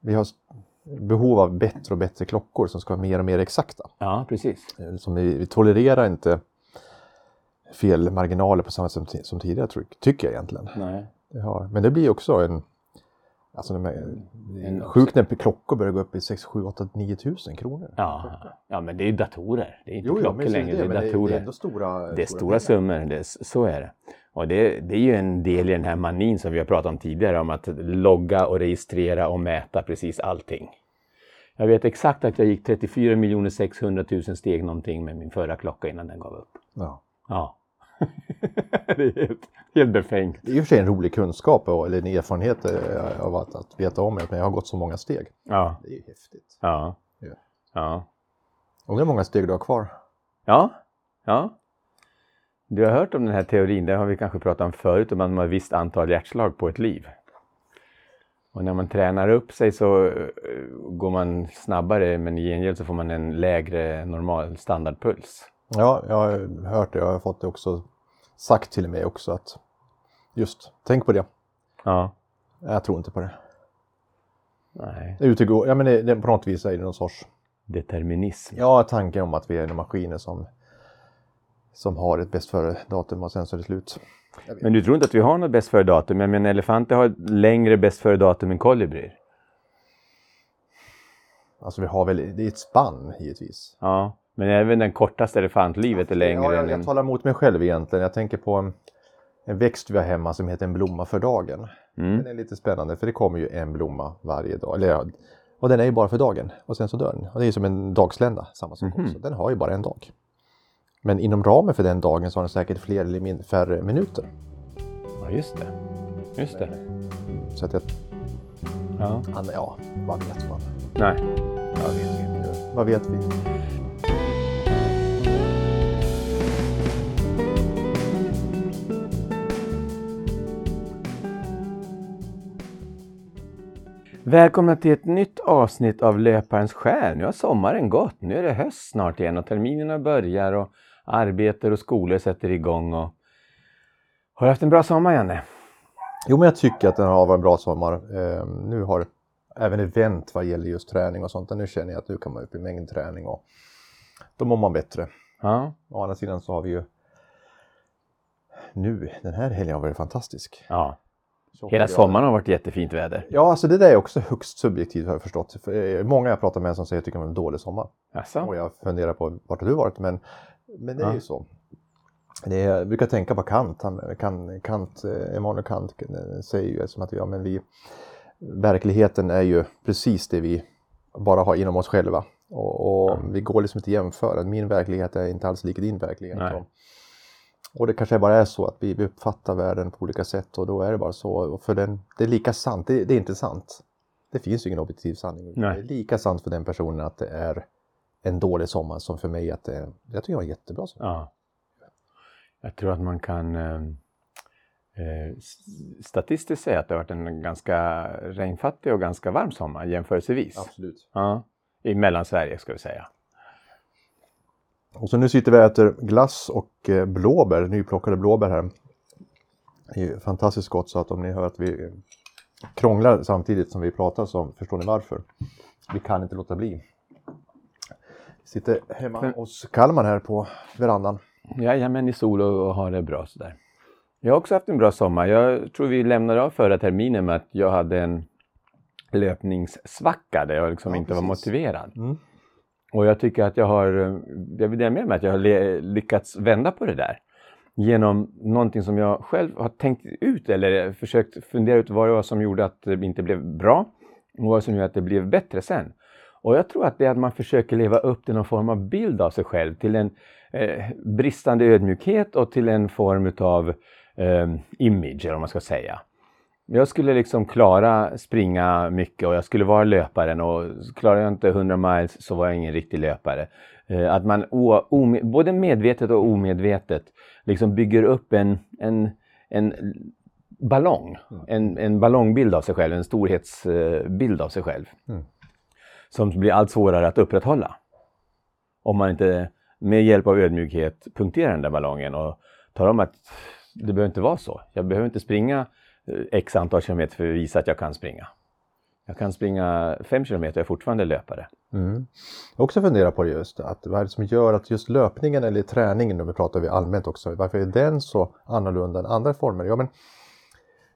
vi har behov av bättre och bättre klockor som ska vara mer och mer exakta. Ja, precis. Eh, Som vi, vi tolererar inte felmarginaler på samma sätt som, som tidigare, tycker jag egentligen. Nej. Det har. Men det blir också en... Alltså de det är En- sjukt när klockor börjar gå upp i 6, 7, 8, 9 tusen kronor. Ja, ja, men det är ju datorer. Det är inte Jo, klockor är längre, det, men är datorer. Det är ändå stora, Det är stora pengar. summor, det så är det. Och det, det är ju en del i den här manin som vi har pratat om tidigare om att logga och registrera och mäta precis allting. Jag vet exakt att jag gick 34 600 000 steg någonting med min förra klocka innan den gav upp. Ja. Ja. det är helt, helt befängt. Det är i och för sig en rolig kunskap och, eller en erfarenhet eh, av att, att veta om att jag har gått så många steg. Ja, Det är ju häftigt. ja, Ja. ja. Undrar hur många steg du har kvar? Ja, ja. Du har hört om den här teorin, det har vi kanske pratat om förut, om att man har ett visst antal hjärtslag på ett liv. Och när man tränar upp sig så eh, går man snabbare men i gengäld så får man en lägre normal standardpuls. Ja, jag har hört det. Jag har fått det också sagt till mig också att just, tänk på det. Ja. Jag tror inte på det. Nej. Utegår, ja men det, det, på något vis är det någon sorts, Determinism. ja tanken om att vi är maskiner som, som har ett bäst före datum och sen så är det slut. Men du tror inte att vi har något bäst före datum? Jag menar elefanter har ett längre bäst före datum än kolibrier. Alltså vi har väl, det är ett spann givetvis. Ja. Men även den kortaste elefantlivet är längre Ja, jag, jag talar mot mig själv egentligen. Jag tänker på en, en växt vi har hemma som heter en blomma för dagen. Mm. Den är lite spännande för det kommer ju en blomma varje dag. Eller, och den är ju bara för dagen och sen så dör den. Och det är som en dagslända, samma sak Mhm. också. Den har ju bara en dag. Men inom ramen för den dagen så har den säkert fler eller min, färre minuter. Ja, just det. Just det. Så att jag, Ja. han, ja, vad vet man? Nej. Vad vet vi? Vad vet vi? Välkomna till ett nytt avsnitt av Löparens själ. Nu har sommaren gått. Nu är det höst snart igen och terminerna börjar och arbete och skolor sätter igång. Och... Har du haft en bra sommar, Janne? Jo, men jag tycker att den har varit en bra sommar. Eh, nu har även event vad gäller just träning och sånt. Nu känner jag att nu kan man upp i mängdträning och då mår man bättre. Ja. Å andra sidan så har vi ju nu, den här helgen har varit fantastisk. ja. Hela sommaren har varit jättefint väder. Ja, alltså det där är också högst subjektivt har jag förstått. För, eh, många jag pratar med som säger att jag tycker det var en dålig sommar. Jaså? Och jag funderar på vart har du varit? Men, men det är Ja. ju så. Det är, jag brukar tänka på Kant. Han, Kant, Kant eh, Emanuel Kant eh, säger ju som att ja, men vi, verkligheten är ju precis det vi bara har inom oss själva. Och, och vi går liksom inte att jämföra. Min verklighet är inte alls lik din verklighet. Nej. Och, och det kanske bara är så att vi, vi uppfattar världen på olika sätt och då är det bara så. Och för den, det är lika sant, det, det är inte sant. Det finns ju ingen objektiv sanning. Nej. Det är lika sant för den personen att det är en dålig sommar som för mig att det är, jag tycker det var en jättebra sommar. Ja. Jag tror att man kan eh, eh, statistiskt säga att det har varit en ganska regnfattig och ganska varm sommar jämförelsevis. Absolut. Ja. I Mellansverige ska vi säga. Och så nu sitter vi och äter glass och eh, blåbär, nyplockade blåbär här. Det är fantastiskt gott så att om ni hör att vi eh, krånglar samtidigt som vi pratar så förstår ni varför. Vi kan inte låta bli. Sitter hemma Men- hos Kalmar här på verandan. Jajamän, i sol och, har det bra sådär. Jag har också haft en bra sommar. Jag tror vi lämnade av förra terminen med att jag hade en löpningssvacka där jag liksom Ja, inte var precis. motiverad. Mm. Och jag tycker att jag har, jag vill dela med mig att jag har lyckats vända på det där. Genom någonting som jag själv har tänkt ut eller försökt fundera ut vad det var som gjorde att det inte blev bra och vad som gjorde att det blev bättre sen. Och jag tror att det är att man försöker leva upp till någon form av bild av sig själv, till en eh, bristande ödmjukhet och till en form av eh, image, eller vad man ska säga. Jag skulle liksom klara springa mycket och jag skulle vara löparen och klarar jag inte 100 miles så var jag ingen riktig löpare. Eh, Att man o, ome, både medvetet och omedvetet liksom bygger upp en, en, en ballong, en, en ballongbild av sig själv, en storhetsbild av sig själv. Mm. Som blir allt svårare att upprätthålla. Om man inte med hjälp av ödmjukhet punkterar den där ballongen och talar om att det behöver inte vara så. Jag behöver inte springa eh, x antal kilometer för att visa att jag kan springa. Jag kan springa fem kilometer och är fortfarande löpare. Mm. Jag har också funderat på det just, att vad är det som gör att just löpningen eller träningen, nu pratar vi allmänt också, varför är den så annorlunda än andra former? Ja, men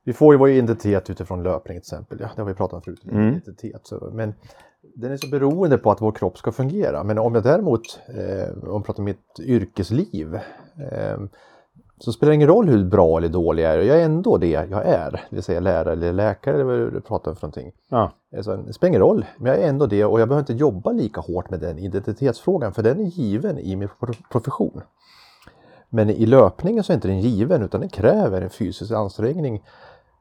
vi får ju vår identitet utifrån löpning till exempel, ja, det har vi pratat om förut, Mm. identitet. Så, men den är så beroende på att vår kropp ska fungera. Men om jag däremot, eh, om jag pratar om mitt yrkesliv, eh, så spelar det ingen roll hur bra eller dålig jag är, jag är ändå det jag är. Det vill säga lärare eller läkare eller vad du pratar om för någonting. Ja, Alltså, det spelar ingen roll, men jag är ändå det och jag behöver inte jobba lika hårt med den identitetsfrågan för den är given i min pro- profession. Men i löpningen så är inte den given utan den kräver en fysisk ansträngning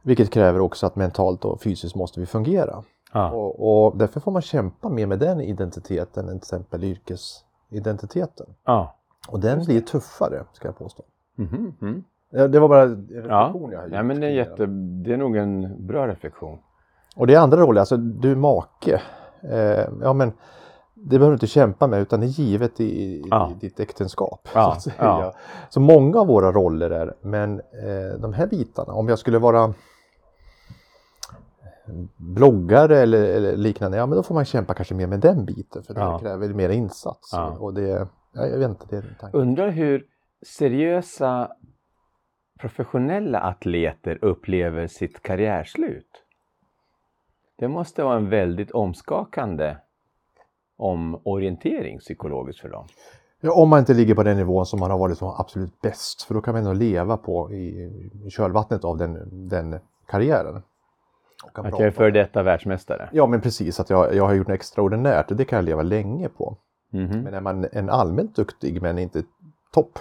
vilket kräver också att mentalt och fysiskt måste vi fungera. Ja. Och, och därför får man kämpa mer med den identiteten än till exempel yrkesidentiteten. ja. Och den blir tuffare, ska jag påstå. Mm. Ja, Det var bara en Ja. reflektion jag har gjort. ja, men det är, jätte, det är nog en bra reflektion. Och det är andra roller, alltså du är make. Eh, ja men det behöver du inte kämpa med utan det är givet i, i, Ja. i ditt äktenskap. Ja, Så, ja. så många av våra roller är, men eh, de här bitarna, om jag skulle vara bloggare eller, eller liknande, ja men då får man kämpa kanske mer med den biten för det Ja. kräver mer insats. Ja. Och det, ja, jag vet inte, det är en tanke. Undrar hur seriösa professionella atleter upplever sitt karriärslut. Det måste vara en väldigt omskakande omorientering psykologiskt för dem. Ja, om man inte ligger på den nivån som man har varit som absolut bäst, för då kan man ändå leva på i, i kölvattnet av den, den karriären. Och kan Att jag är före detta världsmästare. Ja men precis, att jag, jag har gjort något extraordinärt och det kan jag leva länge på. Mhm. Men är man en allmänt duktig men inte topp,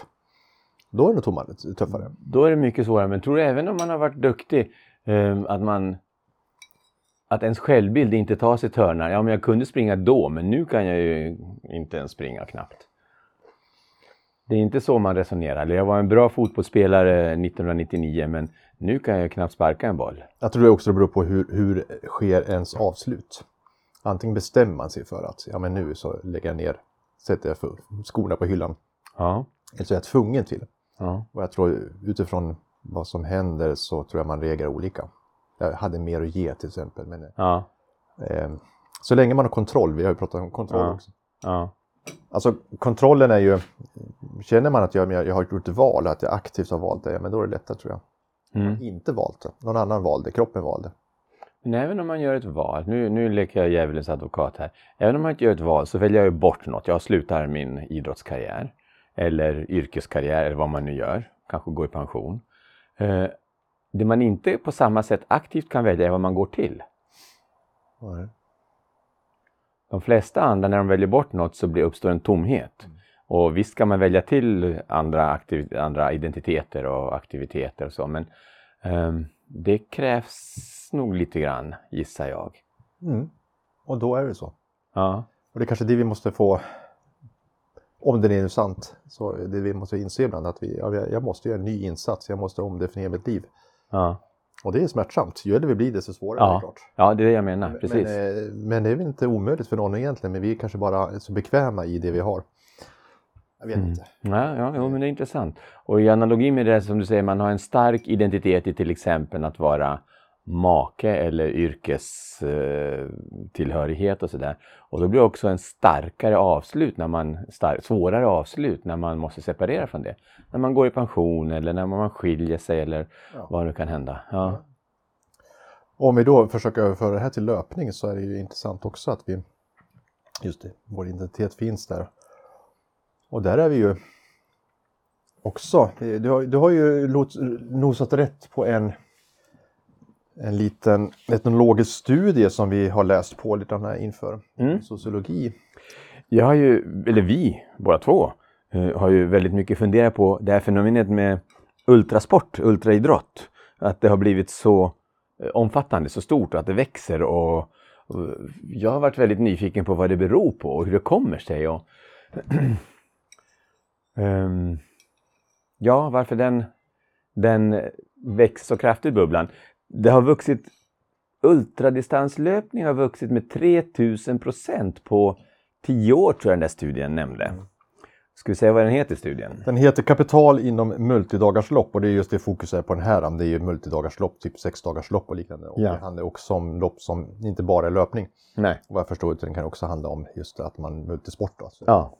då är det nog tuffare. Då är det mycket svårare. Men tror du även om man har varit duktig eh, att man att ens självbild inte tar sig törnar. Ja, men jag kunde springa då, men nu kan jag ju inte ens springa knappt. Det är inte så man resonerar. Jag var en bra fotbollsspelare 1999, men nu kan jag knappt sparka en boll. Jag tror det också beror på hur, hur sker ens avslut. Antingen bestämmer man sig för att ja, men nu så lägger jag ner, sätter jag för skorna på hyllan. Ja, Eller så är jag tvungen till. ja, Och jag tror utifrån vad som händer så tror jag man reagerar olika. Jag hade mer att ge till exempel. Men, ja, eh, så länge man har kontroll, vi har ju pratat om kontroll Ja. också. ja. Alltså kontrollen är ju, känner man att jag, jag har gjort ett val, att jag aktivt har valt det, men då är det lättare tror jag. Mm. Inte valt det, någon annan valde, kroppen valde. Men även om man gör ett val, nu, nu leker jag djävulens advokat här. Även om man inte gör ett val så väljer jag ju bort något. Jag slutar min idrottskarriär eller yrkeskarriär eller vad man nu gör. Kanske går i pension. Eh, det man inte på samma sätt aktivt kan välja är vad man går till. Nej. De flesta andra, när de väljer bort något så blir, uppstår en tomhet. Och visst kan man välja till andra, andra identiteter och aktiviteter och så, men ehm, det krävs nog lite grann, gissar jag. Mm. Och då är det så. Ja, Och det är kanske det vi måste få, om det är nu sant, så det vi måste inse ibland att vi, ja, jag måste göra en ny insats, jag måste omdefiniera mitt liv. ja. Och det är smärtsamt, ju äldre vi blir desto svårare Ja, klart. ja, det är det jag menar. Precis. Men, eh, men det är väl inte omöjligt för någon egentligen, men vi är kanske bara så bekväma i det vi har. Jag vet inte. Ja, ja jo, men det är intressant. Och i analogi med det som du säger, man har en stark identitet i till exempel att vara make eller yrkestillhörighet och sådär. Och då blir det också en starkare avslut, när man, star- svårare avslut när man måste separera från det. När man går i pension eller när man skiljer sig eller Ja. vad det kan hända. Ja. Om vi då försöker överföra det här till löpning så är det ju intressant också att vi, just det, vår identitet finns där. Och där är vi ju också, du har, du har ju nosat rätt på en, en liten etnologisk studie som vi har läst på lite här inför Mm. sociologi. Jag har ju, eller vi, båda två, eh, har ju väldigt mycket funderat på det här fenomenet med ultrasport, ultraidrott. Att det har blivit så eh, omfattande, så stort och att det växer. Och, och jag har varit väldigt nyfiken på vad det beror på och hur det kommer sig. Och, Ehm, ja, varför den, den växer så kraftigt, bubblan. Det har vuxit, ultradistanslöpning har vuxit med 3000 procent på tio år tror jag den där studien nämnde. Ska vi säga vad den heter studien? Den heter Kapital inom multidagarslopp och det är just det fokus är på den här. Det är ju multidagarslopp, typ sexdagarslopp och liknande. Och Ja. Det handlar också om lopp som inte bara är löpning. Nej. Vad jag förstår utan det kan också handla om just att man multisport. Då. Så- Ja.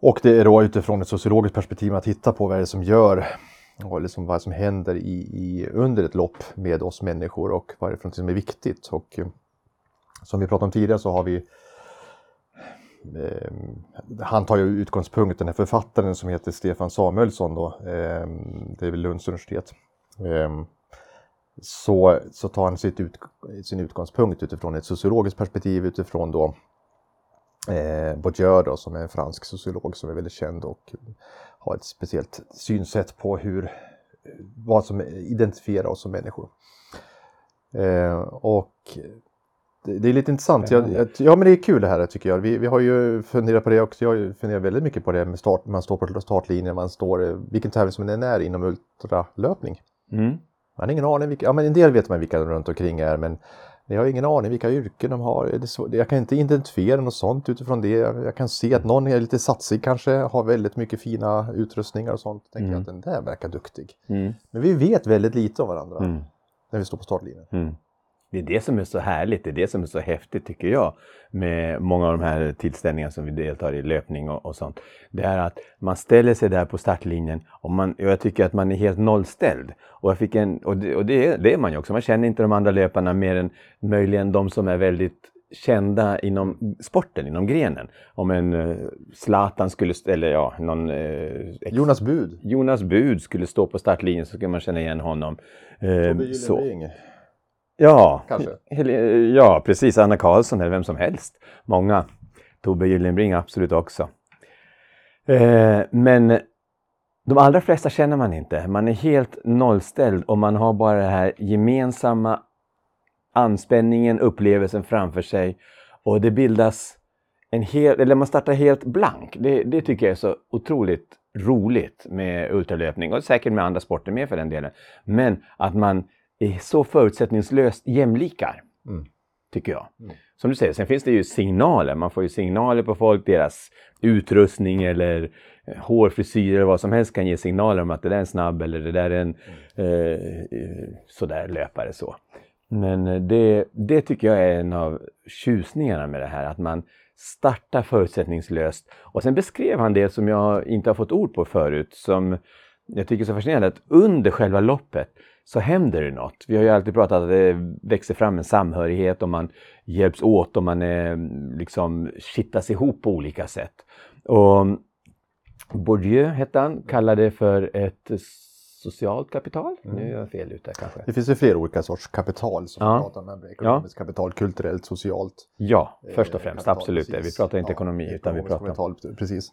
Och det är då utifrån ett sociologiskt perspektiv att titta på vad det är som gör och liksom vad som händer i, i, under ett lopp med oss människor och vad det är som är viktigt. Och eh, som vi pratade om tidigare så har vi eh, han tar ju utgångspunkt, den här författaren som heter Stefan Samuelsson då, eh, det är väl Lunds universitet. Eh, så, så tar han sitt ut, sin utgångspunkt utifrån ett sociologiskt perspektiv utifrån då eh, Bourdieu då, som är en fransk sociolog som är väldigt känd och har ett speciellt synsätt på hur, vad som identifierar oss som människor. Eh, och det, det är lite intressant. Jag, jag, ja men det är kul det här tycker jag. Vi, vi har ju funderat på det också. Jag funderat väldigt mycket på det med start, man står på startlinjen, man står, eh, vilken tävling som den är inom ultralöpning. Mm. Man har ingen aning, vilka, ja men en del vet man vilka de runt omkring är men jag har ingen aning vilka yrken de har. Jag kan inte identifiera något sånt utifrån det. Jag, kan se att någon är lite satsig kanske, har väldigt mycket fina utrustningar och sånt. Tänker jag att den där verkar duktig. Mm. Men vi vet väldigt lite om varandra Mm. när vi står på startlinjen. Det är det som är så härligt, det är det som är så häftigt tycker jag med många av de här tillställningarna som vi deltar i, löpning och, och sånt. Det är att man ställer sig där på startlinjen och, man, och jag tycker att man är helt nollställd. Och, jag fick en, och, det, och det, är, det är man ju också, man känner inte de andra löparna mer än möjligen de som är väldigt kända inom sporten, inom grenen. Om en uh, Zlatan skulle, eller ja, någon eh, Jonas Bud. Jonas Bud skulle stå på startlinjen så skulle man känna igen honom. Eh, Tobbe så. Ja, Kanske. Ja, precis. Anna Karlsson eller vem som helst. Många. Tobbe Gyllenbring absolut också. Eh, men de allra flesta känner man inte. Man är helt nollställd och man har bara den här gemensamma anspänningen, upplevelsen framför sig. Och det bildas en hel, eller man startar helt blank. Det, det tycker jag är så otroligt roligt med ultralöpning och säkert med andra sporter med för den delen. Men att man är så förutsättningslöst jämlikar. Mm. Tycker jag. Mm. Som du säger, sen finns det ju signaler. Man får ju signaler på folk, deras utrustning eller eh, hårfrisyr eller vad som helst kan ge signaler om att det där är en snabb eller det där är en eh, eh, sådär löpare så. Men eh, det, det tycker jag är en av tjusningarna med det här, att man startar förutsättningslöst. Och sen beskrev han det som jag inte har fått ord på förut, som jag tycker är så fascinerande, att under själva loppet så händer det något. Vi har ju alltid pratat att det växer fram en samhörighet och man hjälps åt och man är, liksom kittas ihop på olika sätt. Och Bourdieu hette han, kallade det för ett socialt kapital. Nu är jag fel ute kanske. Det finns ju flera olika sorts kapital som Ja. vi pratar om. Ekonomiskt kapital, kulturellt, socialt. Ja, först och eh, främst, kapital, absolut. det. Vi precis. pratar inte Ja, ekonomi utan vi pratar om... kapital, precis.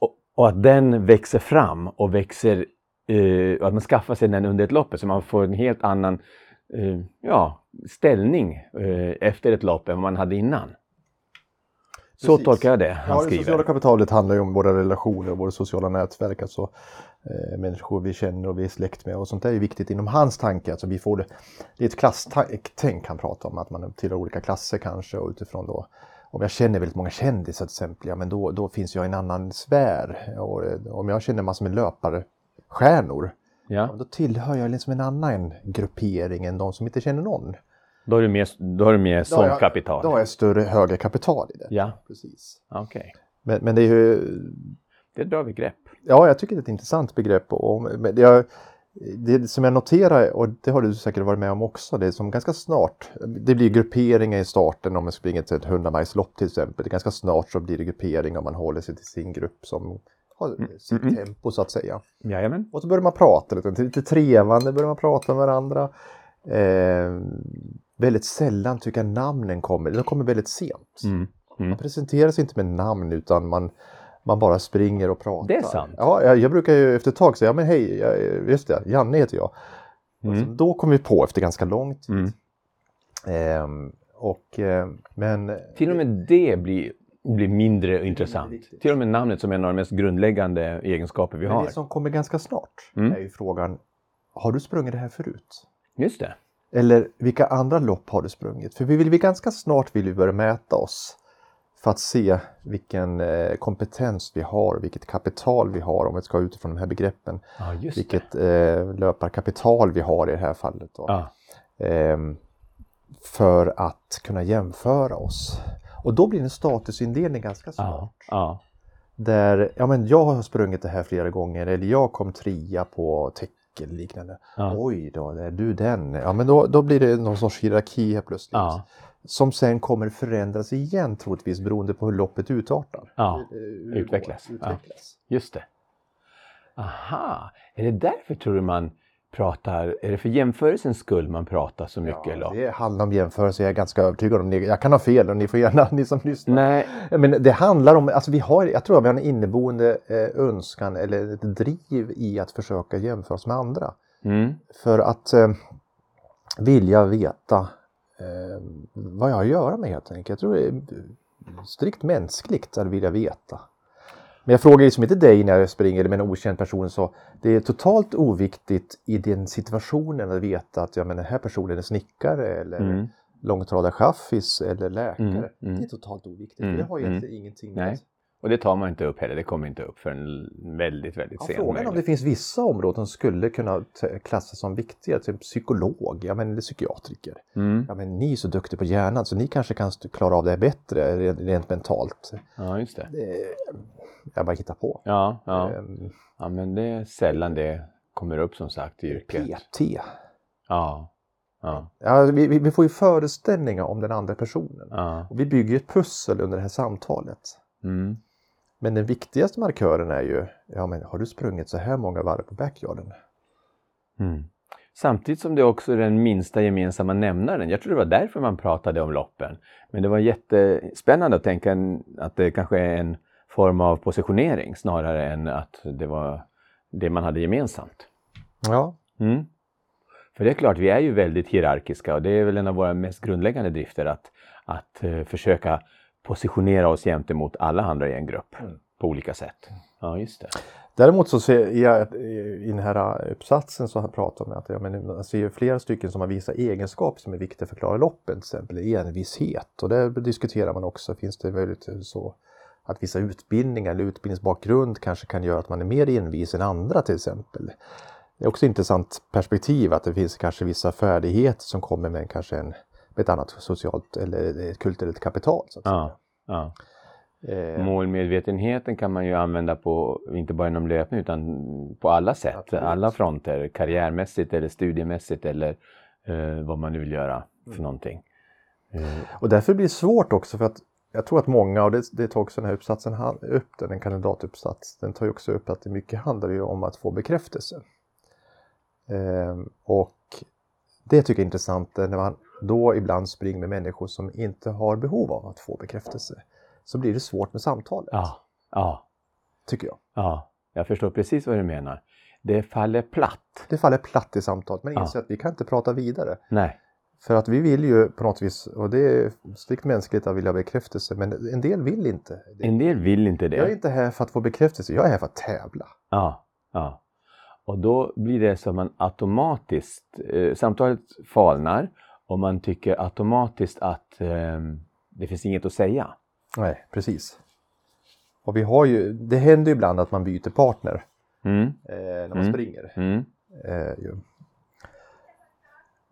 Och, och att den växer fram och växer, eh, att man skaffar sig den under ett lopp så man får en helt annan eh, ja, ställning eh, efter ett lopp än vad man hade innan. Så Precis. tolkar jag det han Ja, det skriver. sociala kapitalet handlar ju om våra relationer och våra sociala nätverk. Alltså, eh, människor vi känner och vi är släkt med och sånt där är viktigt inom hans tanke. Alltså, vi får det, det är ett klasstänk han pratar om, att man tillhör olika klasser kanske och utifrån då om jag känner väldigt många kändisar till exempel, ja men då, då finns jag i en annan sfär. Och, eh, om jag känner massor med löparstjärnor, Ja, då tillhör jag liksom en annan gruppering än de som inte känner någon. då är det mer, då är det mer har som jag- kapital. Då har jag större, högre kapital i det. Ja, Precis. okej. Men, men det är ju Det är ett bra begrepp. Ja, jag tycker det är ett intressant begrepp. Och, men det, jag, det som jag noterar, och det har du säkert varit med om också, det är som ganska snart, det blir grupperingar i starten om man springer till ett 100 till exempel. Ganska snart så blir det grupperingar om man håller sig till sin grupp som har sitt mm. tempo så att säga. Jajamän. Och så börjar man prata lite, lite trevande börjar man prata med varandra. Eh, väldigt sällan tycker jag namnen kommer, de kommer väldigt sent. Mm. Man presenterar sig inte med namn utan man, man bara springer och pratar. Det är sant. Ja, jag, jag brukar ju efter ett tag säga, men hej, jag, just det, Janne heter jag. Mm. Alltså, då kom vi på efter ganska lång tid. Mm. Ehm, och, eh, men Till och med det blir, blir mindre intressant. viktigt. Till och med namnet som är en av de mest grundläggande egenskaper vi men har. det som kommer ganska snart Mm. är ju frågan, har du sprungit det här förut? Just det. Eller vilka andra lopp har du sprungit? För vi vill vi ganska snart vill vi börja mäta oss för att se vilken eh, kompetens vi har, vilket kapital vi har om vi ska utifrån de här begreppen. Just vilket eh, löparkapital vi har i det här fallet. Ja. Ehm, för att kunna jämföra oss. Och då blir en statusindelning ganska smart. Ja. Där, ja men jag har sprungit det här flera gånger eller jag kom trea på tecken liknande. Ja. Oj då, är du den? Ja men då, då blir det någon sorts hierarki här plötsligt. Ja. Som sen kommer förändras igen troligtvis beroende på hur loppet utartar. Ja, Eh, utvecklas. går- Ja. utvecklas. Just det. Aha, är det därför tror du man pratar, är det för jämförelsens skull man pratar så mycket? Ja, eller? det handlar om jämförelse, jag är ganska övertygad om det. Jag kan ha fel och ni får gärna, ni som lyssnar. Nej, Men det handlar om, alltså vi har, jag tror att vi har en inneboende eh, önskan eller ett driv i att försöka jämföra oss med andra. mm. För att eh, vilja veta eh, vad jag har att göra med helt enkelt. Jag tror det är strikt mänskligt att vilja veta. Men jag frågar liksom inte dig när jag springer med en okänd person så det är totalt oviktigt i den situationen att veta att ja, men den här personen är snickare eller Mm. långtradarchaffis eller läkare. Mm, mm. Det är totalt oviktigt. Mm, det har mm. egentligen ingenting med. Och det tar man inte upp heller, det kommer inte upp förrän väldigt, väldigt Ja, sent. frågan om det finns vissa områden som skulle kunna klassas som viktiga, typ psykolog, ja, men, eller psykiatriker. Mm. Ja, men ni är så duktiga på hjärnan så ni kanske kan klara av det här bättre rent, mentalt. Ja, just det. Jag bara hittar på. Ja, ja. Ehm, ja, men det är sällan det kommer upp som sagt i yrket. PT. Ja, ja, Ja, vi, vi får ju föreställningar om den andra personen. ja. Och vi bygger ett pussel under det här samtalet. Mm. Men den viktigaste markören är ju, ja men har du sprungit så här många varv på backyarden? Mm. Samtidigt som det också är den minsta gemensamma nämnaren. Jag tror det var därför man pratade om loppen. Men det var jättespännande att tänka att det kanske är en form av positionering snarare än att det var det man hade gemensamt. Ja, Mm. För det är klart, vi är ju väldigt hierarkiska och det är väl en av våra mest grundläggande drifter att, att eh, försöka positionera oss gentemot alla andra i en grupp Mm. på olika sätt. Ja, just det. Däremot så ser jag i den här uppsatsen så har jag pratat om att ja, men man ser flera stycken som har vissa egenskaper som är viktiga för att klara loppen, till exempel envishet. Och där diskuterar man också, finns det möjligt så att vissa utbildningar eller utbildningsbakgrund kanske kan göra att man är mer envis än andra till exempel. Det är också ett intressant perspektiv att det finns kanske vissa färdigheter som kommer med kanske en, med ett annat socialt eller ett kulturellt kapital. Så att Ja, ja. Eh, Målmedvetenheten kan man ju använda på, inte bara inom löpning utan på alla sätt, Absolut. alla fronter. Karriärmässigt eller studiemässigt eller eh, vad man nu vill göra för någonting. Eh, Och därför blir det svårt också för att jag tror att många, och det, det tar också den här uppsatsen upp, den, en kandidatuppsats, den tar ju också upp att det mycket handlar ju om att få bekräftelse. Ehm, och det tycker jag är intressant eh, när man då ibland springer med människor som inte har behov av att få bekräftelse. Så blir det svårt med samtalet, ja, ja, tycker jag. ja, jag förstår precis vad du menar. Det faller platt. Det faller platt i samtalet, men Ja. inser att vi kan inte prata vidare. Nej, För att vi vill ju på något vis, och det är strikt mänskligt att vilja ha bekräftelse, men en del vill inte. en del vill inte det. Jag är inte här för att få bekräftelse, jag är här för att tävla. Ja, ja. Och då blir det så att man automatiskt, eh, samtalet falnar och man tycker automatiskt att eh, det finns inget att säga. Nej, precis. Och vi har ju, det händer ju ibland att man byter partner Mm, eh, när man Mm. springer. mm, Eh.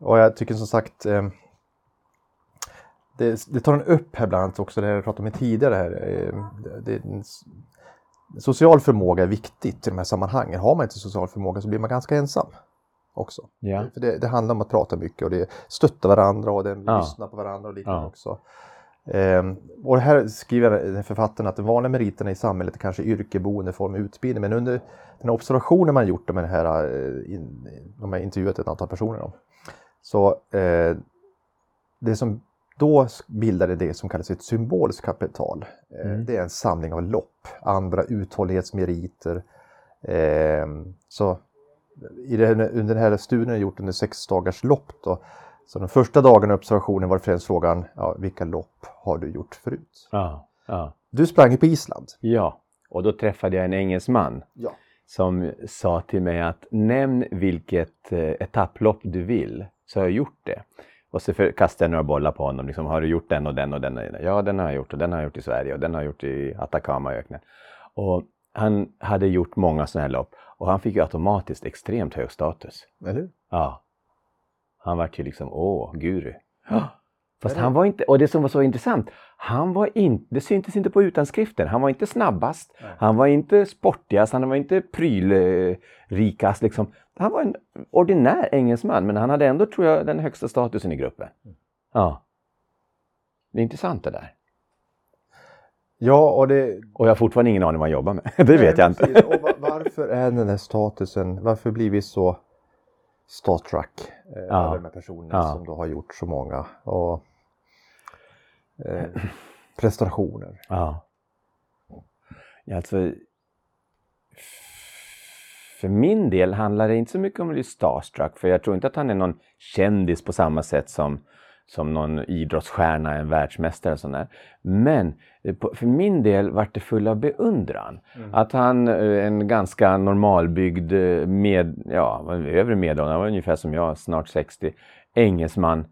Och jag tycker som sagt eh, det, det tar den upp här bland annat också, det jag pratade om tidigare här. Eh, det, det, social förmåga är viktigt i de här sammanhangen. Har man inte social förmåga så blir man ganska ensam också. ja, För det, det handlar om att prata mycket och det stötta varandra och det, Ja. lyssna på varandra och liknande Ja. också. Ehm, och här skriver den författaren att de vanliga meriterna i samhället är kanske yrke, boendeform, utbildning. Men under den observationen man gjort med den här, eh, in, de har intervjuat ett antal personer om. Så eh, det som då bildade det som kallas ett symboliskt kapital. Eh, Mm. Det är en samling av lopp, andra uthållighetsmeriter. Eh, så i det, under den här studien jag gjort under sex dagars lopp då, så de första dagarna i observationen var främst frågan, ja, vilka lopp har du gjort förut? ja, ja. Du sprang ju på Island. Ja, och då träffade jag en engelsman Ja. som sa till mig att nämn vilket eh, etapplopp du vill, så har jag gjort det. Och så kastade jag några bollar på honom. Liksom, har du gjort den och den och den? Ja, den har jag gjort och den har jag gjort i Sverige och den har jag gjort i Atacamaöknen. Och han hade gjort många sådana här lopp och han fick ju automatiskt extremt hög status. Eller Ja. Han var ju liksom, åh, guru. Fast han var inte, och det som var så intressant, han var inte, det syntes inte på utanskriften. Han var inte snabbast, Nej. han var inte sportigast, han var inte prylrikast liksom. Han var en ordinär engelsman, men han hade ändå, tror jag, den högsta statusen i gruppen. Ja. Det är intressant det där. Ja, och det... Och jag har fortfarande ingen aning vad han jobbar med. Det vet jag inte. Och va- varför är den här statusen, varför blir vi så starstruck eh, Ja. de här personerna Ja. som då har gjort så många och eh, prestationer? Ja. ja alltså, för min del handlar det inte så mycket om att bli starstruck, för jag tror inte att han är någon kändis på samma sätt som, som någon idrottsstjärna, en världsmästare och sånt där. Men eh, för min del vart det full av beundran. Att han, eh, en ganska normalbyggd, eh, med, ja, övre medelåldern, var ungefär som jag, snart 60, engelsman,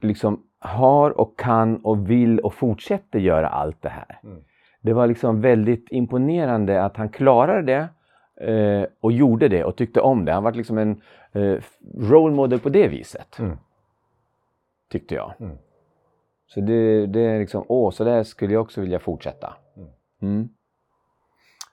liksom har och kan och vill och fortsätter göra allt det här. Mm. Det var liksom väldigt imponerande att han klarade det eh, och gjorde det och tyckte om det. Han var liksom en eh, role model på det viset. Mm. Tyckte jag. Mm. Så det, det är liksom, åh, så där skulle jag också vilja fortsätta. Mm.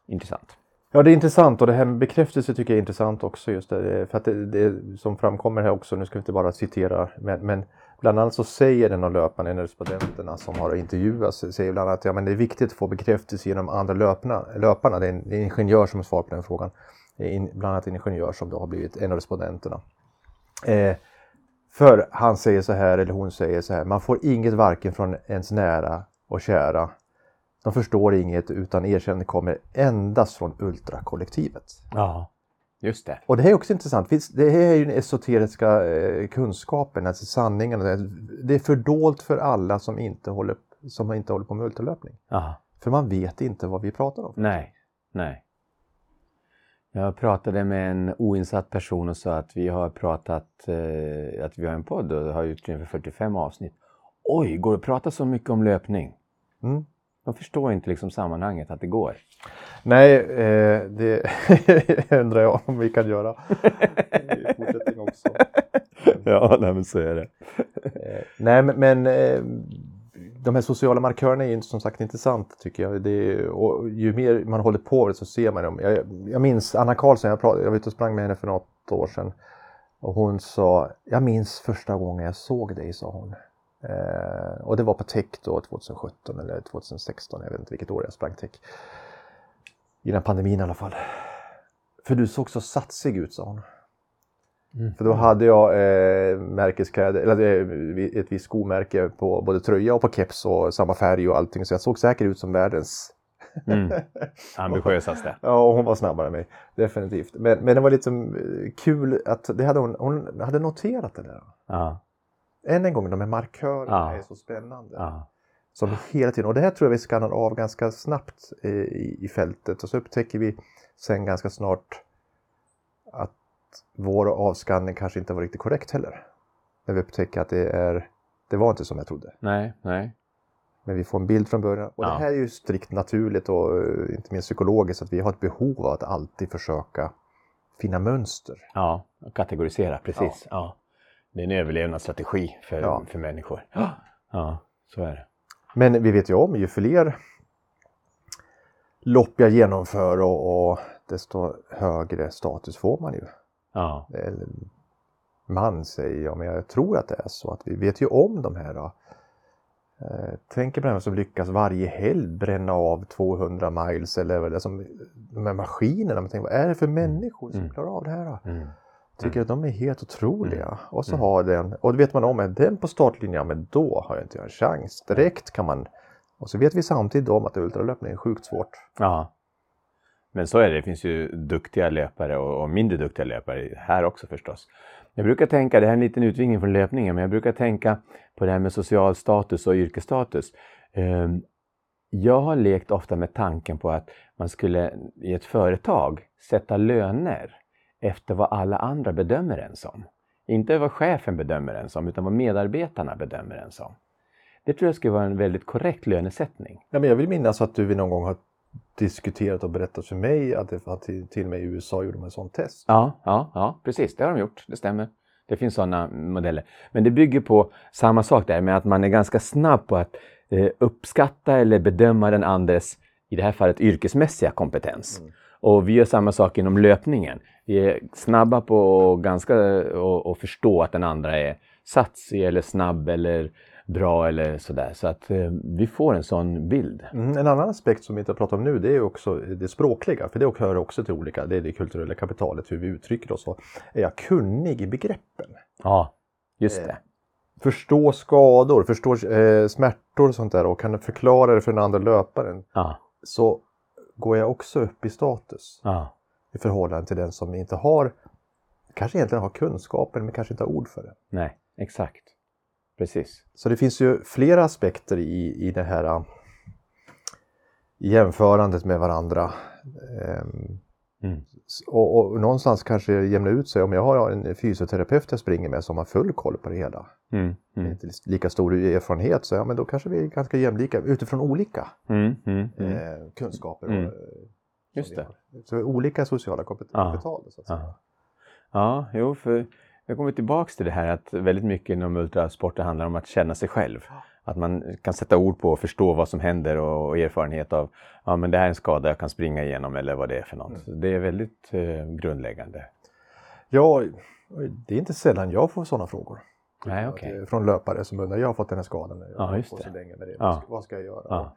Intressant. Ja, det är intressant och det här med bekräftelse tycker jag är intressant också. Just det, för att det, det som framkommer här också, nu ska vi inte bara citera, men, men bland annat så säger den av löparna, en av respondenterna som har intervjuats, säger bland annat att ja, men det är viktigt att få bekräftelse genom andra löparna. löparna. Det, är en, det är en ingenjör som svarar på den frågan. Det är in, bland annat en ingenjör som då har blivit en av respondenterna. Eh, för han säger så här, eller hon säger så här, man får inget varken från ens nära och kära de förstår inget utan erkännande kommer endast från ultrakollektivet. Ja, just det. Och det här är också intressant. Det här är ju den esoteriska eh, kunskapen, alltså sanningen. Det är fördolt för alla som inte håller, som inte håller på med ultralöpning. Ja. För man vet inte vad vi pratar om. Nej, nej. Jag pratade med en oinsatt person och sa att vi har pratat, eh, att vi har en podd och har gjort ungefär 45 avsnitt. Oj, går det att prata så mycket om löpning? Mm. De förstår inte liksom sammanhanget, att det går. Nej, eh, det undrar jag om vi kan göra i fortsättningen också. ja, nej, men så är det. Eh, nej, men, men eh, de här sociala markörerna är ju som sagt intressant tycker jag. Det är, och ju mer man håller på med det så ser man dem. Jag, jag minns Anna Karlsson, jag, pratade, jag var ute och sprang med henne för något år sedan. Och hon sa, jag minns första gången jag såg dig, sa hon. Eh, och det var på Tech då 2017 eller 2016, jag vet inte vilket år jag sprang Tech. Innan pandemin i alla fall. För du såg så satsig ut, sa hon. För då hade jag eh, märkeskläder, eller eh, ett visst skomärke på både tröja och på keps och samma färg och allting. Så jag såg säkert ut som världens. Mm. Ambitiösaste. Ja, och hon var snabbare än mig. Definitivt. Men, men det var lite eh, kul att det hade hon, hon hade noterat det där. Ja, Än en gång, de här markörerna Ja. är så spännande. ja, Som hela tiden, och det här tror jag vi skannar av ganska snabbt eh, i, i fältet. Och så upptäcker vi sen ganska snart att vår avskanning kanske inte var riktigt korrekt heller. När vi upptäcker att det är, det var inte som jag trodde. nej, nej. Men vi får en bild från början. Och Ja. det här är ju strikt naturligt och eh, inte minst psykologiskt att vi har ett behov av att alltid försöka finna mönster. Ja, kategorisera, precis. Ja. Det är en överlevnadsstrategi för, Ja. för människor. Ja, så är det. Men vi vet ju om, ju fler lopp jag genomför och, och desto högre status får man ju. Ja, Eller man säger jag, men jag tror att det är så att vi vet ju om de här. Då. Eh, tänker på den som lyckas varje helg bränna av 200 miles eller vad det som de här maskinerna. Man tänker, vad är det för människor som Mm. klarar av det här? Då? mm. Tycker att de är helt otroliga. Och så Mm. har den, och då vet man om, är den på startlinjen, men då har jag inte en chans. Direkt kan man, och så vet vi samtidigt om att ultralöpning är sjukt svårt. ja. Men så är det. Det finns ju duktiga löpare och, och mindre duktiga löpare här också förstås. Jag brukar tänka, det här är en liten utvidgning från löpningen, men jag brukar tänka på det här med social status och yrkesstatus. Ehm, jag har lekt ofta med tanken på att man skulle i ett företag sätta löner efter vad alla andra bedömer en som. Inte vad chefen bedömer en som, utan vad medarbetarna bedömer en som. Det tror jag skulle vara en väldigt korrekt lönesättning. Ja, men jag vill minnas att du någon gång har diskuterat och berättat för mig att det var till, och med i USA gjorde man sånt test. Ja, ja, ja, precis. Det har de gjort. Det stämmer. Det finns sådana modeller. Men det bygger på samma sak där med att man är ganska snabb på att eh, uppskatta eller bedöma den andres, i det här fallet yrkesmässiga kompetens. Mm. Och vi gör samma sak inom löpningen. Vi är snabba på att ganska, och, och förstå att den andra är satsig eller snabb eller bra eller sådär. Så att eh, vi får en sån bild. Mm, en annan aspekt som vi inte har pratat om nu det är också det språkliga. För det hör också till olika, det är det kulturella kapitalet, hur vi uttrycker oss. Är jag kunnig i begreppen? Ja, just det. Eh, förstå skador, förstå eh, smärtor och sånt där och kan förklara det för den andra löparen. Ja. Så går jag också upp i status. Ja. I förhållande till den som inte har, kanske egentligen har kunskapen men kanske inte har ord för det. Nej, exakt. Precis. Så det finns ju flera aspekter i, i det här äh, jämförandet med varandra. Ehm, mm. Och, och, någonstans kanske jämna ut sig. Om jag har en fysioterapeut jag springer med som har full koll på det hela. Mm. Mm. Inte lika stor erfarenhet så ja, men då kanske vi är ganska jämlika utifrån olika mm, mm, eh, kunskaper. Mm. Och, Just det. Så olika sociala kapital. Så att säga. Ja. ja, jo för jag kommer tillbaks till det här att väldigt mycket inom ultrasporter handlar om att känna sig själv. Att man kan sätta ord på och förstå vad som händer och, erfarenhet av ja men det här är en skada jag kan springa igenom eller vad det är för något. Mm. Det är väldigt eh, grundläggande. Ja, det är inte sällan jag får sådana frågor. Nej, okay. Från löpare som undrar, jag har fått den här skadan, jag har ja, det. så länge med det. Ja. Vad ska jag göra? Ja.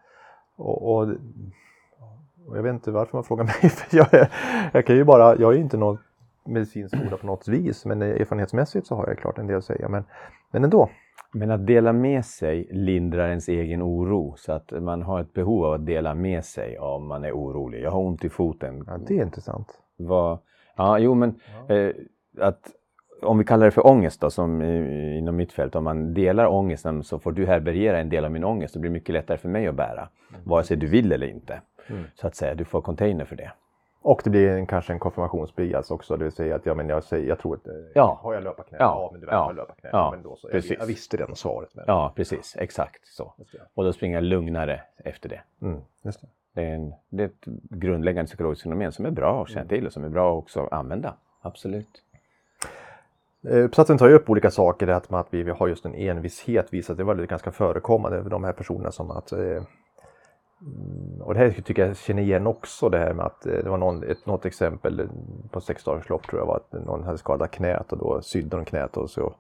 Och, och, och, jag vet inte varför man frågar mig, för jag, är, jag kan ju bara, jag är inte någon medicinsk skola på något vis. Men erfarenhetsmässigt så har jag klart en del att säga. Men, men ändå. Men att dela med sig lindrar ens egen oro. Så att man har ett behov av att dela med sig om man är orolig. Jag har ont i foten. Ja, det är intressant. Vad, ja, jo men ja. Eh, att om vi kallar det för ångest då, som i, inom mitt fält, om man delar ångesten så får du härbärgera en del av min ångest. Det blir mycket lättare för mig att bära, mm. vare sig du vill eller inte. Mm. Så att säga, du får container för det. Och det blir en, kanske en konfirmationsbias också, det vill säga att ja, men jag, säger, jag tror att eh, ja. har jag löparknä? Ja, ja men du verkar ja. löparknä. Ja. Men då så, precis. Jag, jag visste redan svaret. Men... Ja, precis. Exakt så. Och då springer jag lugnare efter det. Mm, just det. Det, är en, det är ett grundläggande psykologiskt fenomen som är bra att känna mm. till och som är bra att också använda. Absolut. Eh, uppsatsen tar ju upp olika saker, det att, vi har just en envishet visat det var ganska förekommande för de här personerna som att eh, och det här tycker jag känner igen också det här med att eh, det var någon, ett, något exempel på sex dagars lopp tror jag var att någon hade skadat knät och då sydde de knät och så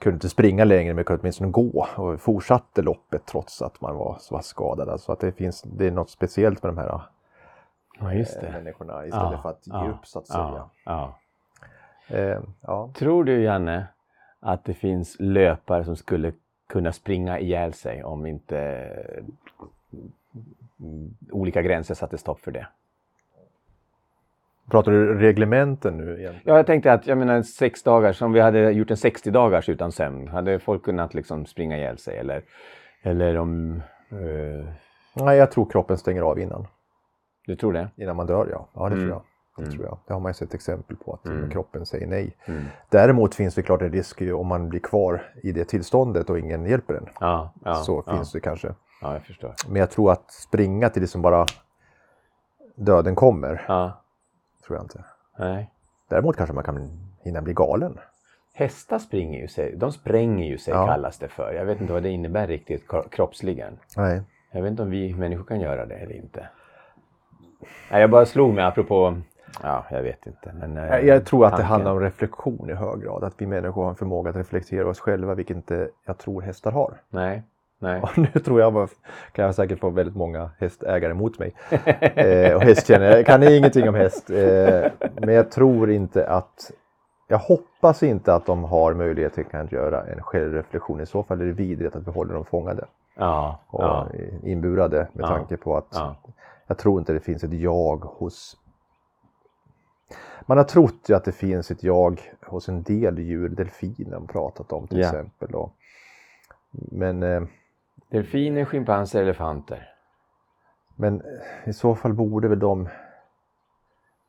kunde inte springa längre men kunde åtminstone gå och fortsatte loppet trots att man var, var skadad. Alltså att det finns, det är något speciellt med de här ja, just det. Äh, människorna istället ja, för att ge ja, upp så att säga. Ja, eh. Tror du Janne att det finns löpare som skulle kunna springa ihjäl sig om inte olika gränser satte stopp för det. Pratar du reglementen nu egentligen? Ja, jag tänkte att jag menar sex dagar, om vi hade gjort en 60 dagars utan sömn, hade folk kunnat liksom springa ihjäl sig eller, eller om... Uh... Nej, jag tror kroppen stänger av innan. Du tror det? Innan man dör, ja. Ja, det, mm. tror, jag. det mm. tror jag. Det har man ju sett exempel på att mm. kroppen säger nej. Mm. Däremot finns det klart en risk om man blir kvar i det tillståndet och ingen hjälper en. Ja, ja, så ja. finns det kanske. Ja, jag förstår. Men jag tror att springa till det som bara döden kommer, ja. tror jag inte. Nej. Däremot kanske man kan hinna bli galen. Hästar springer ju sig, de spränger ju sig Ja. kallas det för. Jag vet inte vad det innebär riktigt kro- kroppsligen. Nej. Jag vet inte om vi människor kan göra det eller inte. Nej, jag bara slog mig apropå, ja jag vet inte. Men, eh, Jag, jag tror att det tanken. handlar om reflektion i hög grad. Att vi människor har en förmåga att reflektera oss själva, vilket inte jag tror hästar har. Nej, nej. Och nu tror jag, kan jag säkert få väldigt många hästägare mot mig. eh, och hästkännare. Jag kan ingenting om häst. Eh, men jag tror inte att jag hoppas inte att de har möjlighet att göra en självreflektion. I så fall är det vidrigt att vi håller dem fångade Ja, och ja, inburade med Ja. tanke på att ja. jag tror inte det finns ett jag hos man har trott ju att det finns ett jag hos en del djur, man pratat om till Ja. exempel. Och, men, eh, Delfiner, schimpanser, elefanter. men i så fall borde väl de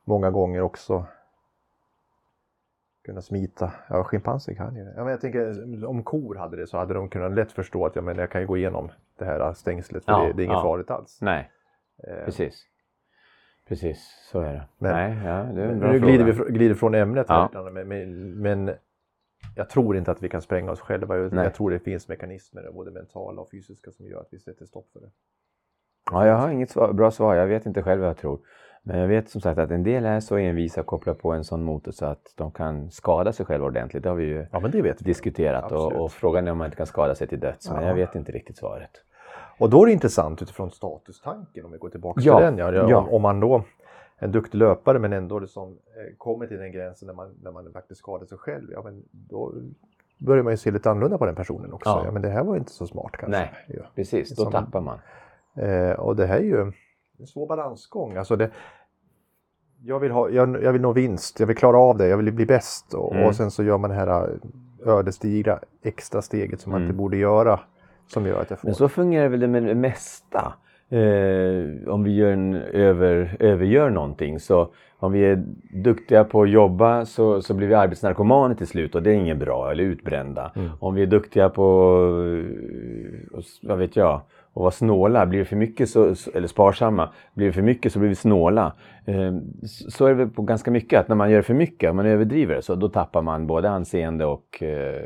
många gånger också kunna smita. Ja, schimpanser kan ju det. Ja, men jag tänker om kor hade det så hade de kunnat lätt förstå att ja, men jag kan ju gå igenom det här stängslet för Ja, det, det är inget ja. farligt alls. Nej, Eh, precis. Precis, så är det. Men- Nej, ja, det är en bra nu fråga. glider vi, glider från ämnet här Ja. men, men jag tror inte att vi kan spränga oss själva. Jag, jag tror det finns mekanismer, både mentala och fysiska, som gör att vi sätter stopp för det. Ja, jag har inget svar, bra svar. Jag vet inte själv vad jag tror. Men jag vet som sagt att en del är så envisa att koppla på en sån motor så att de kan skada sig själva ordentligt. Det har vi ju Ja, men vi. diskuterat och, och frågan är om man inte kan skada sig till döds. Men Ja. jag vet inte riktigt svaret. Och då är det intressant utifrån statustanken om vi går tillbaka Ja, till den. Ja. Om, om man då en duktig löpare men ändå liksom, eh, kommer till den gränsen när man, när man faktiskt skadar sig själv. Ja, men då börjar man ju se lite annorlunda på den personen också. Ja. Ja. men det här var inte så smart kanske. Nej. Ja. Precis, då Som- tappar man. Eh, och det här är ju en svår balansgång. Alltså det, jag, vill ha, jag, jag vill nå vinst, jag vill klara av det, jag vill bli bäst. Och, Mm. och sen så gör man det här ödesdigra extra steget som man Mm. inte borde göra. Som gör att jag får... Men så fungerar väl det med det mesta. Eh, om vi gör en över, övergör någonting så om vi är duktiga på att jobba så, så blir vi arbetsnarkomaner till slut och det är inget bra eller utbrända. Mm. Om vi är duktiga på, eh, vad vet jag, att vara snåla, blir det för mycket så, eller sparsamma, blir det för mycket så blir vi snåla. Eh, så är det på ganska mycket att när man gör för mycket, om man överdriver så då tappar man både anseende och eh,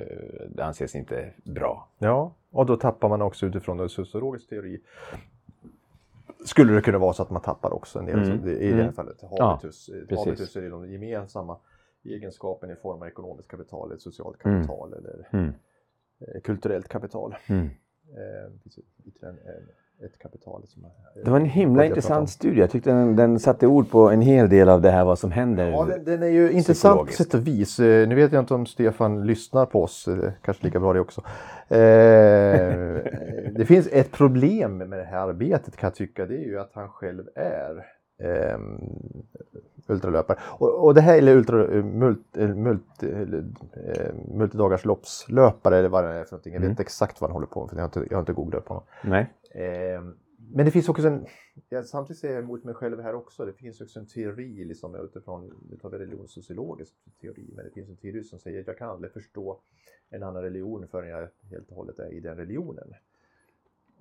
det anses inte bra. Ja, och då tappar man också utifrån en sociologisk teori. Skulle det kunna vara så att man tappar också en del, Mm. så i det här Mm. fallet Ja, habitus. precis. habitus är de gemensamma egenskapen i form av ekonomiskt kapital, ett socialt kapital eller Mm. eh, kulturellt kapital. Mm. Eh, en- en- ett kapital som är- Det var en himla intressant studie. Jag tyckte den, den satte ord på en hel del av det här vad som händer. Ja, den, den är ju intressant på sätt och vis. Eh, Nu vet jag inte om Stefan lyssnar på oss, eh, kanske lika bra det också. Eh, det finns ett problem med det här arbetet kan jag tycka, det är ju att han själv är eh, ultralöpare. Och, och det här är ultra, eh, mult, eh, mult, eh, multidagarsloppslöpare eller vad det är för någonting. Jag vet Mm. inte exakt vad han håller på med för jag har inte, jag har inte googlat upp honom. Nej. Eh, men det finns också en, jag samtidigt säger jag emot mig själv här också, det finns också en teori liksom utifrån, vi religionssociologisk teori, men det finns en teori som säger att jag kan aldrig förstå en annan religion förrän jag helt och hållet är i den religionen.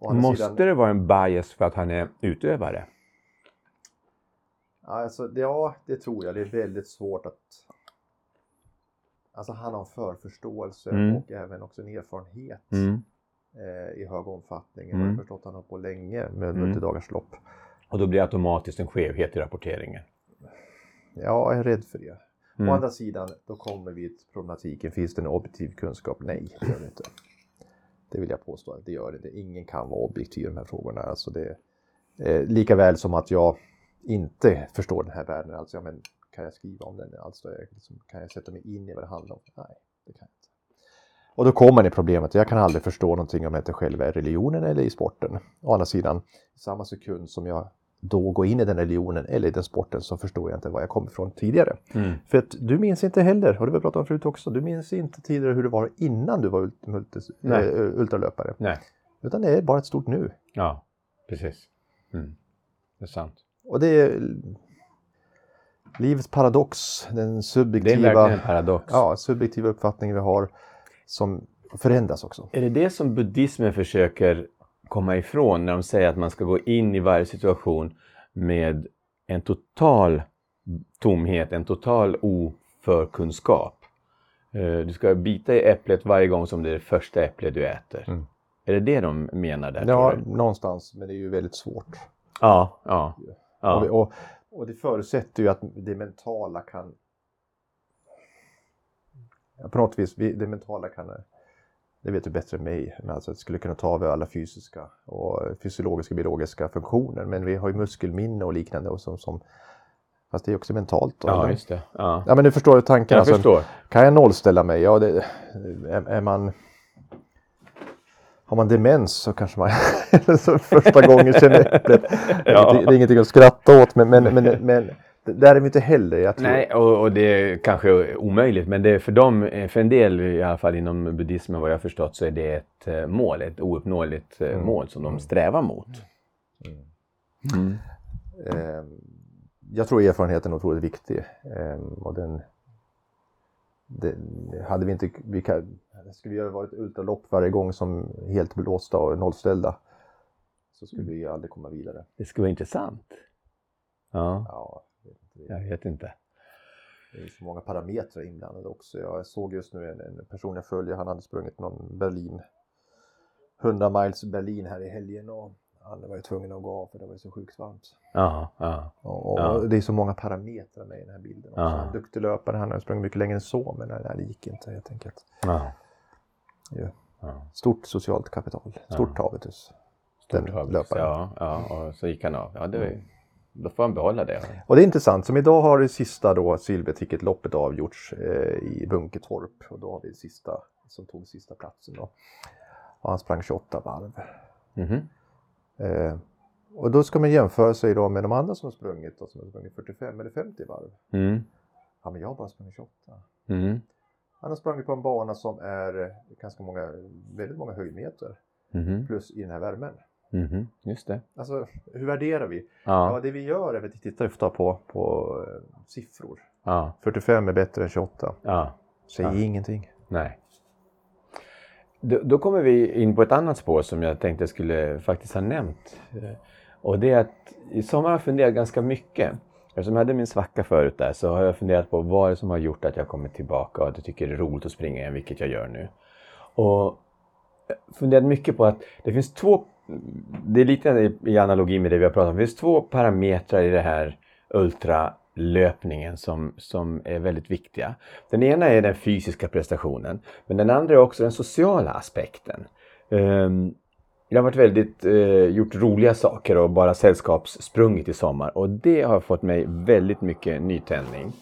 Måste sidan- det vara en bias för att han är utövare? Alltså, det- ja, det tror jag. Det är väldigt svårt att... Alltså han har en förförståelse Mm. och även också en erfarenhet Mm. eh, i hög omfattning. Jag Mm. har förstått att han har på länge med Mm. multidagarslopp. Och då blir det automatiskt en skevhet i rapporteringen. Ja, jag är rädd för det. Mm. Å andra sidan, då kommer vi till problematiken. Finns det en objektiv kunskap? Nej, det gör det inte. Det vill jag påstå att det gör det inte. Ingen kan vara objektiv i de här frågorna. Alltså det, eh, lika väl som att jag inte förstår den här världen. Alltså, ja, men kan jag skriva om den? Alltså, liksom, kan jag sätta mig in i vad det handlar om? Nej, det kan jag inte. Och då kommer i problemet. Jag kan aldrig förstå någonting om jag inte själv är i religionen eller i sporten. Å andra sidan, i samma sekund som jag då går in i den religionen eller i den sporten så förstår jag inte var jag kom ifrån tidigare. Mm. För att du minns inte heller, och det har vi pratat om förut också, du minns inte tidigare hur det var innan du var ult- multis, Nej. eh, ultralöpare. Nej. Utan det är bara ett stort nu. Ja, precis. Mm. Det är sant. Och det är livets paradox, den subjektiva, en paradox. ja, subjektiva uppfattningen vi har som förändras också. Är det det som buddhismen försöker komma ifrån när de säger att man ska gå in i varje situation med en total tomhet, en total oförkunskap? Eh, Du ska bita i äpplet varje gång som det är det första äpplet du äter. Mm. Är det det de menar där? Ja, någonstans, men det är ju väldigt svårt. ja, ja. Och, vi- ja. och, och det förutsätter ju att det mentala kan... Ja, på något vis, vi, det mentala kan... Det vet du bättre än mig, men alltså det skulle kunna ta över alla fysiska och fysiologiska, biologiska funktioner. Men vi har ju muskelminne och liknande och som, som Fast det är också mentalt. Då, ja, just det. Ja. Ja men du förstår tanken. Jag alltså, förstår. Kan jag nollställa mig? Ja, det, är, är man... Har man demens så kanske man så första gången känner äpplet. Ja. det, det är ingenting att skratta åt men, men, men, men där är vi inte heller. Nej, och, och det är kanske omöjligt, men det är för dem, eh, för en del i alla fall inom buddhismen vad jag förstått, så är det ett eh, mål, ett ouppnåeligt eh, Mm. mål som de strävar mot. Mm. eh, jag tror erfarenheten är otroligt viktig. Eh, och den, det, hade vi inte, vi kan, skulle vi ha varit ultralopp varje gång som helt blåsta och nollställda så skulle vi aldrig komma vidare. Det skulle vara intressant. Ja, Ja, vet inte. jag vet inte. Det är så många parametrar inblandade också. Jag såg just nu en, en person jag följer, han hade sprungit någon Berlin 100 miles Berlin här i helgen och han var ju tvungen att gå av för det var ju så sjukt varmt. Ja, ja, Och, Ja. det är så många parametrar med i den här bilden också. Ja. En duktig löpare, han har sprungit mycket längre än så men det, det gick inte helt enkelt. ja. Ja. ja. Stort socialt kapital, stort habitus. Den Stort löparen. Ja, ja, och så gick han av. Ja, det var, ju- då får han behålla det. Och det är intressant, som idag har det sista då Silverticket-loppet avgjorts eh, i Bunketorp och då har vi det sista som tog sista platsen då. Och han sprang 28 varv. Mhm. Eh, och då ska man jämföra sig då med de andra som har sprungit då, som har sprungit 45 eller 50 varv. Mm. Ja men jag har bara sprungit 28. Mm. Han har sprungit på en bana som är ganska många, väldigt många höjdmeter Mhm. plus i den här värmen. Mhm. Just det. Alltså hur värderar vi? Ja, Ja, det vi gör är att vi tittar ofta på, på eh, siffror. ja, 45 är bättre än 28. ja. Säger Ja. ingenting. Nej. Då, då kommer vi in på ett annat spår som jag tänkte jag skulle faktiskt ha nämnt. Eh, Och det är att i sommar har jag funderat ganska mycket. Eftersom jag hade min svacka förut där så har jag funderat på vad det är som har gjort att jag kommit tillbaka och att jag tycker det är roligt att springa igen, vilket jag gör nu. Och jag funderat mycket på att det finns två, det är lite i- analogi med det vi har pratat om, det finns två parametrar i det här ultralöpningen som, som är väldigt viktiga. Den ena är den fysiska prestationen, men den andra är också den sociala aspekten. Ehm, jag har varit väldigt, eh, gjort roliga saker och bara sällskapssprungit i sommar och det har fått mig väldigt mycket nytändning.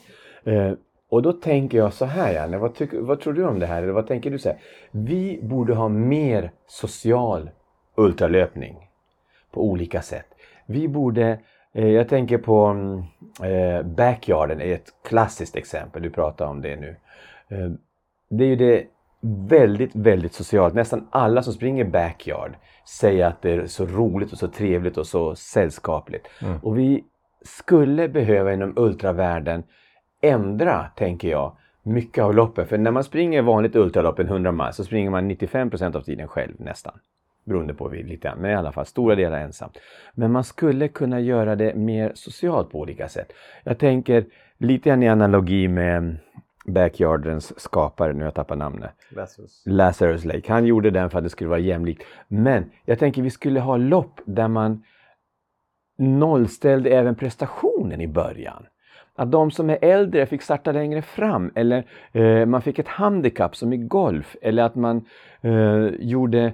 Eh, och då tänker jag så här Janne, vad, tyck, vad tror du om det här? Eller vad tänker du? Så här? Vi borde ha mer social ultralöpning på olika sätt. Vi borde, eh, jag tänker på mm, eh, backyarden är ett klassiskt exempel, du pratar om det nu. Eh, det är ju det väldigt, väldigt socialt. Nästan alla som springer backyard säger att det är så roligt och så trevligt och så sällskapligt. Mm. Och vi skulle behöva inom ultravärlden ändra, tänker jag, mycket av loppen. För när man springer vanligt ultralopp, en 100 mile, så springer man 95% av tiden själv nästan. Beroende på vi- lite, men i alla fall stora delar ensam. Men man skulle kunna göra det mer socialt på olika sätt. Jag tänker lite grann i analogi med Backyardens skapare, nu har jag tappat namnet. Lazarus. Lazarus Lake. Han gjorde den för att det skulle vara jämlikt. Men jag tänker vi skulle ha lopp där man nollställde även prestationen i början. Att de som är äldre fick starta längre fram eller eh, man fick ett handikapp som i golf eller att man eh, gjorde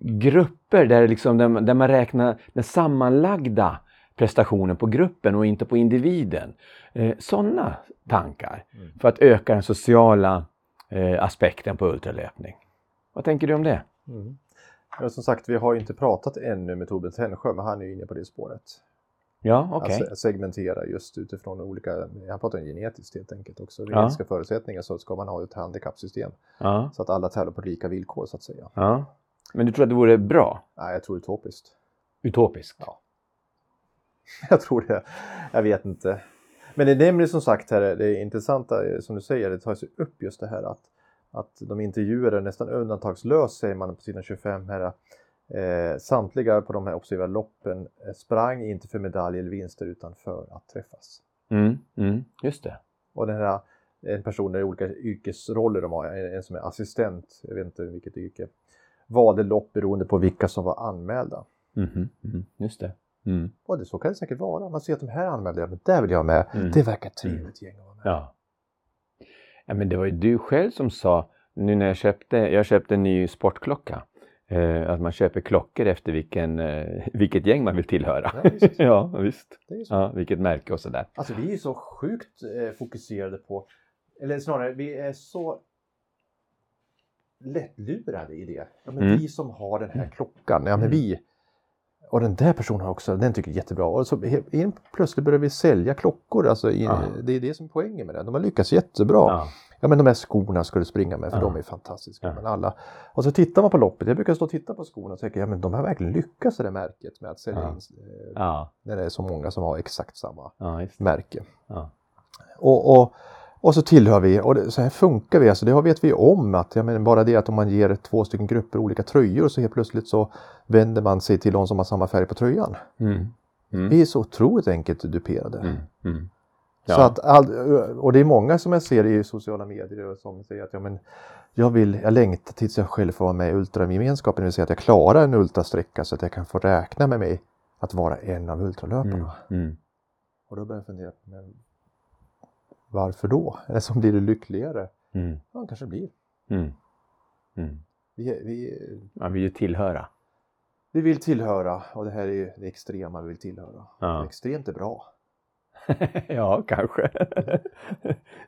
grupper där, liksom, där, man- där man räknar den sammanlagda prestationen på gruppen och inte på individen. Eh, Sådana tankar för att öka den sociala eh, aspekten på ultralöpning. Vad tänker du om det? Mm. Men som sagt, vi har ju inte pratat ännu med Torbjörn Tännsjö, men han är ju inne på det spåret. Ja, okej. Att se- segmentera just utifrån olika, han pratar om genetiskt helt enkelt också, genetiska förutsättningar så ska man ha ett handikappsystem. Ja, Så att alla tävlar på lika villkor så att säga. ja. Men du tror att det vore bra? Nej, jag tror utopiskt. Utopiskt? Ja. Jag tror det. Jag vet inte. Men det är nämligen som sagt här, det är intressanta eh, som du säger, det tas ju upp just det här att, att de intervjuade nästan undantagslöst säger man på sidan 25 här. Eh, samtliga på de här observerade loppen eh, sprang inte för medalj eller vinster utan för att träffas. Mm, mm, just det. Och den här en person i olika yrkesroller de har, en, en som är assistent, jag vet inte vilket yrke, valde lopp beroende på vilka som var anmälda. Mhm, mm, just det. Mm, Och det så kan det säkert vara. Man ser att de här anmälda, men där vill jag med. Mm. Det verkar trevligt gäng att vara med. ja. ja. Men det var ju du själv som sa, nu när jag köpte, jag köpte en ny sportklocka, eh, att man köper klockor efter vilken, eh, vilket gäng man vill tillhöra. Ja, visst. ja, visst. Ja, vilket märke och sådär. Alltså vi är så sjukt eh, fokuserade på, eller snarare vi är så lättlurade i det. Ja, men Mm. Vi som har den här klockan, ja men vi och den där personen har också, den tycker jag är jättebra. Och så he- helt plötsligt börjar vi sälja klockor. Alltså, i, Ja. Det är det som är poängen med det. De har lyckats jättebra. Ja. Ja. men de här skorna ska du springa med för Ja. de är fantastiska. Men alla. Och så tittar man på loppet. Jag brukar stå och titta på skorna och tänka ja men de har verkligen lyckats det där märket med att sälja Ja. in eh, när det är så många som har exakt samma det. märke. Och, och Och så tillhör vi, och det, så här funkar vi, alltså det vet vi om att, jag menar bara det att om man ger två stycken grupper olika tröjor så helt plötsligt så vänder man sig till de som har samma färg på tröjan. Mm. Mm. Vi är så otroligt enkelt duperade. Mm. Mm. Så Ja. att all, och det är många som jag ser i sociala medier som säger att ja, men jag, vill, jag längtar tills jag själv får vara med i ultragemenskapen, det vill säga att jag klarar en ultrasträcka så att jag kan få räkna med mig att vara en av ultralöparna. Mm. Mm. Och då börjar jag fundera, men varför då? Eller så blir du lyckligare? Mm. Ja, kanske blir. Mm. Mm. Vi, vi, Man vill ju tillhöra. vi vill tillhöra och det här är ju det extrema vi vill tillhöra. Ja. Extremt är bra. ja, kanske.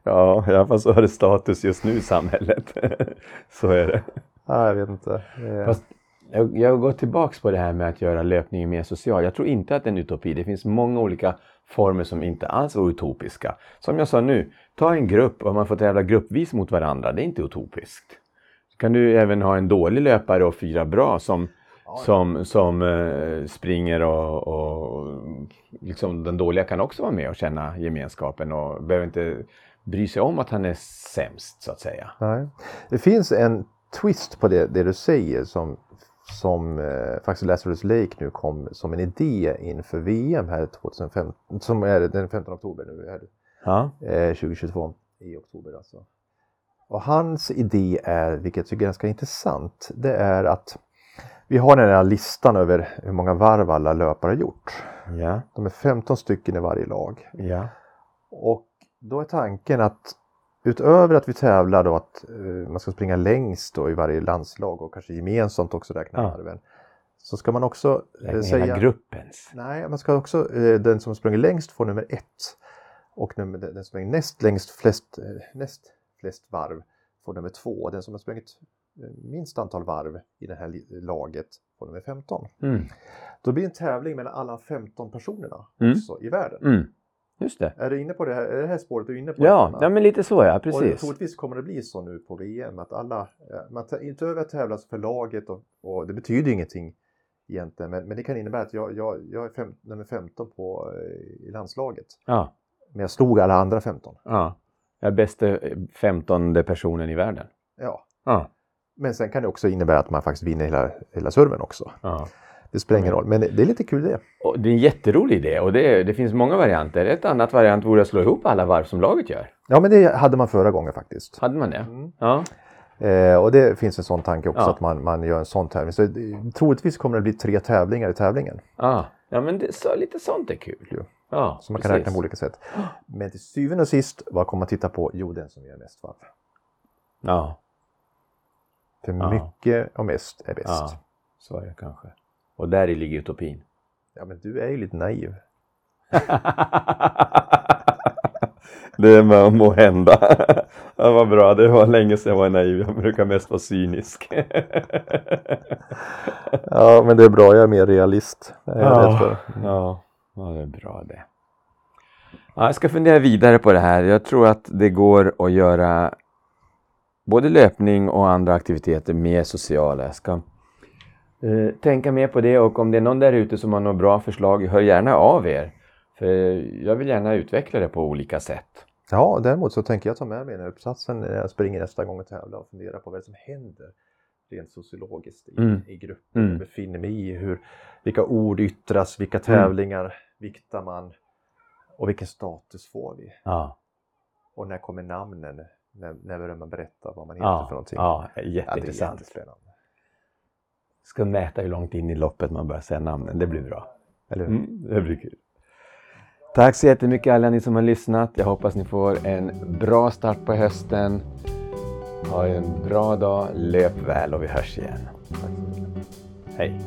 ja, i alla fall så har det status just nu i samhället. så är det. Ja, jag vet inte. Eh, Fast jag, jag går tillbaks på det här med att göra löpningen mer social. Jag tror inte att det är en utopi. Det finns många olika former som inte alls är utopiska. Som jag sa nu, ta en grupp och man får tävla gruppvis mot varandra. Det är inte utopiskt. Kan du även ha en dålig löpare och fyra bra som, som, som eh, springer och, och liksom den dåliga kan också vara med och känna gemenskapen och behöver inte bry sig om att han är sämst så att säga. Nej. Det finns en twist på det, det du säger som, som eh, faktiskt Lazarus Lake nu kom som en idé inför VM här 2015, som är den 15 oktober nu, här, Ja. eh, 2022 i oktober alltså. Och hans idé är, vilket jag tycker är ganska intressant, det är att vi har den här listan över hur många varv alla löpare har gjort. Ja. De är 15 stycken i varje lag. Ja. Och då är tanken att utöver att vi tävlar då att eh, man ska springa längst då i varje landslag och kanske gemensamt också räkna Ja. varven. Så ska man också eh, säga... hela gruppens. Nej, man ska också, eh, den som sprungit längst får nummer ett. Och nummer, den som sprungit näst längst flest, eh, näst flest varv får nummer två. Den som har sprungit eh, minst antal varv i det här laget får nummer 15. Mm. Då blir det en tävling mellan alla 15 personerna Mm. också i världen. Mm. Just det. Är du inne på det här, är det här spåret du är inne på? Ja, ja men lite så ja, Och precis. troligtvis kommer det bli så nu på VM att alla, eh, man utöver att tävla för laget och, och det betyder ju ingenting egentligen men, men det kan innebära att jag, jag, jag är fem, nummer 15 på, eh, i landslaget. Ja, Men jag slog alla andra 15. ja. Jag är bästa femtonde personen i världen. Ja. Ja. Men sen kan det också innebära att man faktiskt vinner hela, hela serven också. ja. Det spelar ingen roll, men det, det är lite kul det. Och det är en jätterolig idé och det, det finns många varianter. Ett annat variant vore att slå ihop alla varv som laget gör. Ja, men det hade man förra gången faktiskt. Hade man det? Mm. Ja. Eh, och det finns en sån tanke också Ja. att man, man gör en sån tävling. Så det, troligtvis kommer det bli tre tävlingar i tävlingen. Ja, ja men det, så, lite sånt är kul. Jo. Ja, Så man kan precis. räkna på olika sätt. Men till syvende och sist, vad kommer man titta på? Jo, den som gör mest varv. Ja, För Ja. mycket och mest är bäst. ja, så är det kanske. Och där i ligger utopin. Ja, men du är ju lite naiv. det må, må hända. ja, vad bra, det var länge sedan jag var naiv. Jag brukar mest vara cynisk. Ja, men det är bra. Jag är mer realist. Det är rädd för. ja, ja, det är bra det. Ja, jag ska fundera vidare på det här. Jag tror att det går att göra både löpning och andra aktiviteter mer sociala. Jag ska tänka mer på det och om det är någon där ute som har några bra förslag, hör gärna av er. För jag vill gärna utveckla det på olika sätt. Ja, däremot så tänker jag ta med mig den här uppsatsen när jag springer nästa gång och tävlar och fundera på vad som händer rent sociologiskt i, Mm. i gruppen Mm. jag befinner mig i. Hur, vilka ord yttras, vilka tävlingar viktar man och vilken status får vi? Ja, Och när kommer namnen? När, när börjar man berätta vad man heter ja, för någonting? ja Ja, det är jätteintressant. jättespännande. Ska mäta hur långt in i loppet man börjar säga namnen. Det blir bra. Eller hur? Mm, det blir kul. Tack så jättemycket alla ni som har lyssnat. Jag hoppas ni får en bra start på hösten. Ha en bra dag, löp väl och vi hörs igen. Hej!